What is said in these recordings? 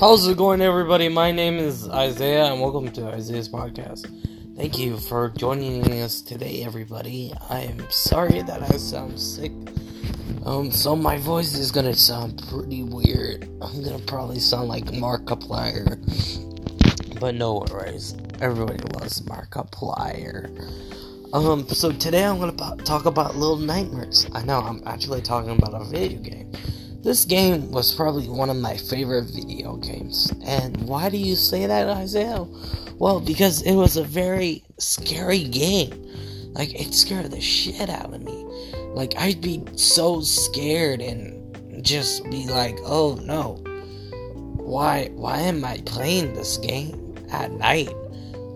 How's it going, everybody? My name is Isaiah, and welcome to Isaiah's podcast. Thank you for joining us today, everybody. I am sorry that I sound sick. Um, so my voice is gonna sound pretty weird. I'm gonna probably sound like Markiplier, but no worries. Everybody loves Markiplier. Um, so today I'm gonna talk about Little Nightmares. I know I'm actually talking about a video game. This game was probably one of my favorite video games. And why do you say that, Isaiah? Well, because it was a very scary game. Like, it scared the shit out of me. Like, I'd be so scared and just be like, oh no. Why, why am I playing this game at night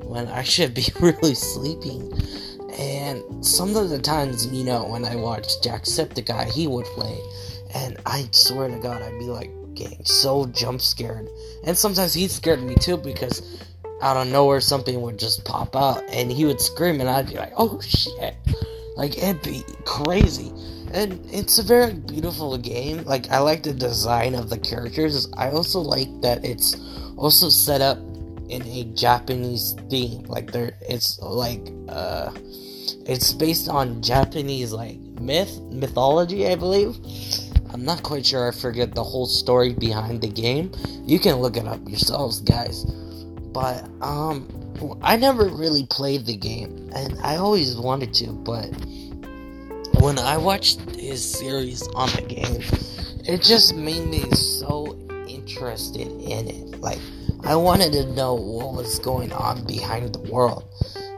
when I should be really sleeping? And some of the times, you know, when I watched Jacksepticeye, he would play and I swear to God, I'd be like getting so jump scared. And sometimes he scared me too because out of nowhere something would just pop out and he would scream and I'd be like, oh shit. Like it'd be crazy. And it's a very beautiful game. Like I like the design of the characters. I also like that it's also set up in a Japanese theme. Like there it's like uh it's based on Japanese like myth mythology, I believe. I'm not quite sure I forget the whole story behind the game. You can look it up yourselves, guys. But um I never really played the game and I always wanted to, but when I watched his series on the game, it just made me so interested in it. Like I wanted to know what was going on behind the world.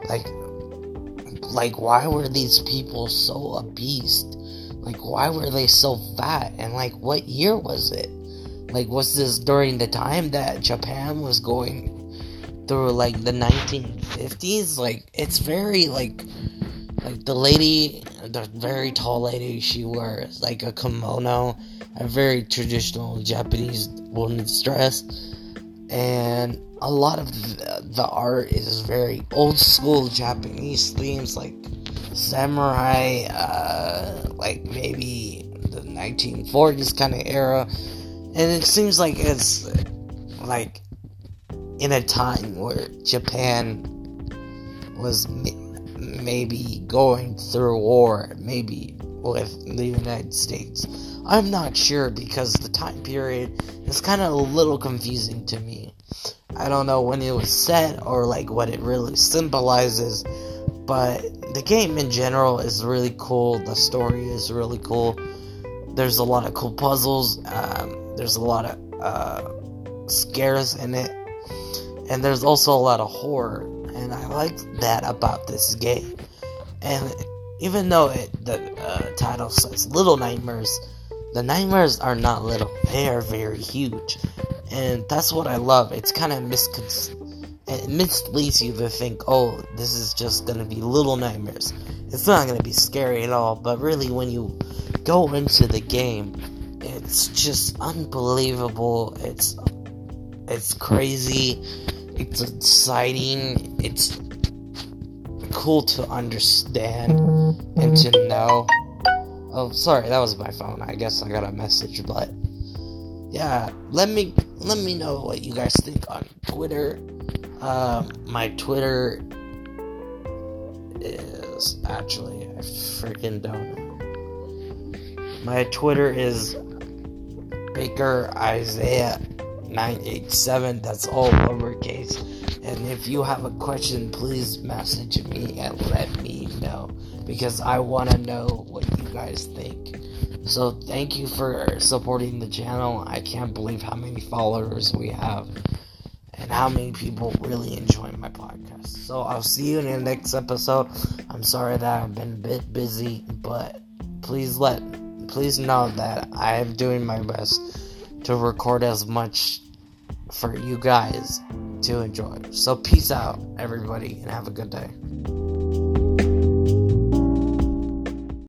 Like like why were these people so abused? Like, why were they so fat? And, like, what year was it? Like, was this during the time that Japan was going through, like, the 1950s? Like, it's very, like, like the lady, the very tall lady, she wears, like, a kimono, a very traditional Japanese woman's dress. And a lot of the, the art is very old school Japanese themes, like samurai, uh, like maybe the 1940s kind of era. And it seems like it's like in a time where Japan was maybe going through war, maybe with the United States. I'm not sure because the time period is kind of a little confusing to me. I don't know when it was set or like what it really symbolizes, but the game in general is really cool. The story is really cool. There's a lot of cool puzzles. Um, there's a lot of uh, scares in it, and there's also a lot of horror. And I like that about this game. And even though it, the uh, title says Little Nightmares, the nightmares are not little. They are very huge, and that's what I love. It's kind of misconceived it misleads you to think, oh, this is just gonna be little nightmares. It's not gonna be scary at all, but really, when you go into the game, it's just unbelievable. It's it's crazy. It's exciting. It's cool to understand and to know. Oh, sorry, that was my phone. I guess I got a message, but yeah, let me let me know what you guys think on Twitter uh, my Twitter is actually I freaking don't. My Twitter is Baker Isaiah 987. That's all lowercase. And if you have a question, please message me and let me know because I want to know what you guys think. So thank you for supporting the channel. I can't believe how many followers we have and how many people really enjoy my podcast. So I'll see you in the next episode. I'm sorry that I've been a bit busy, but please let please know that I am doing my best to record as much for you guys to enjoy. So peace out everybody and have a good day.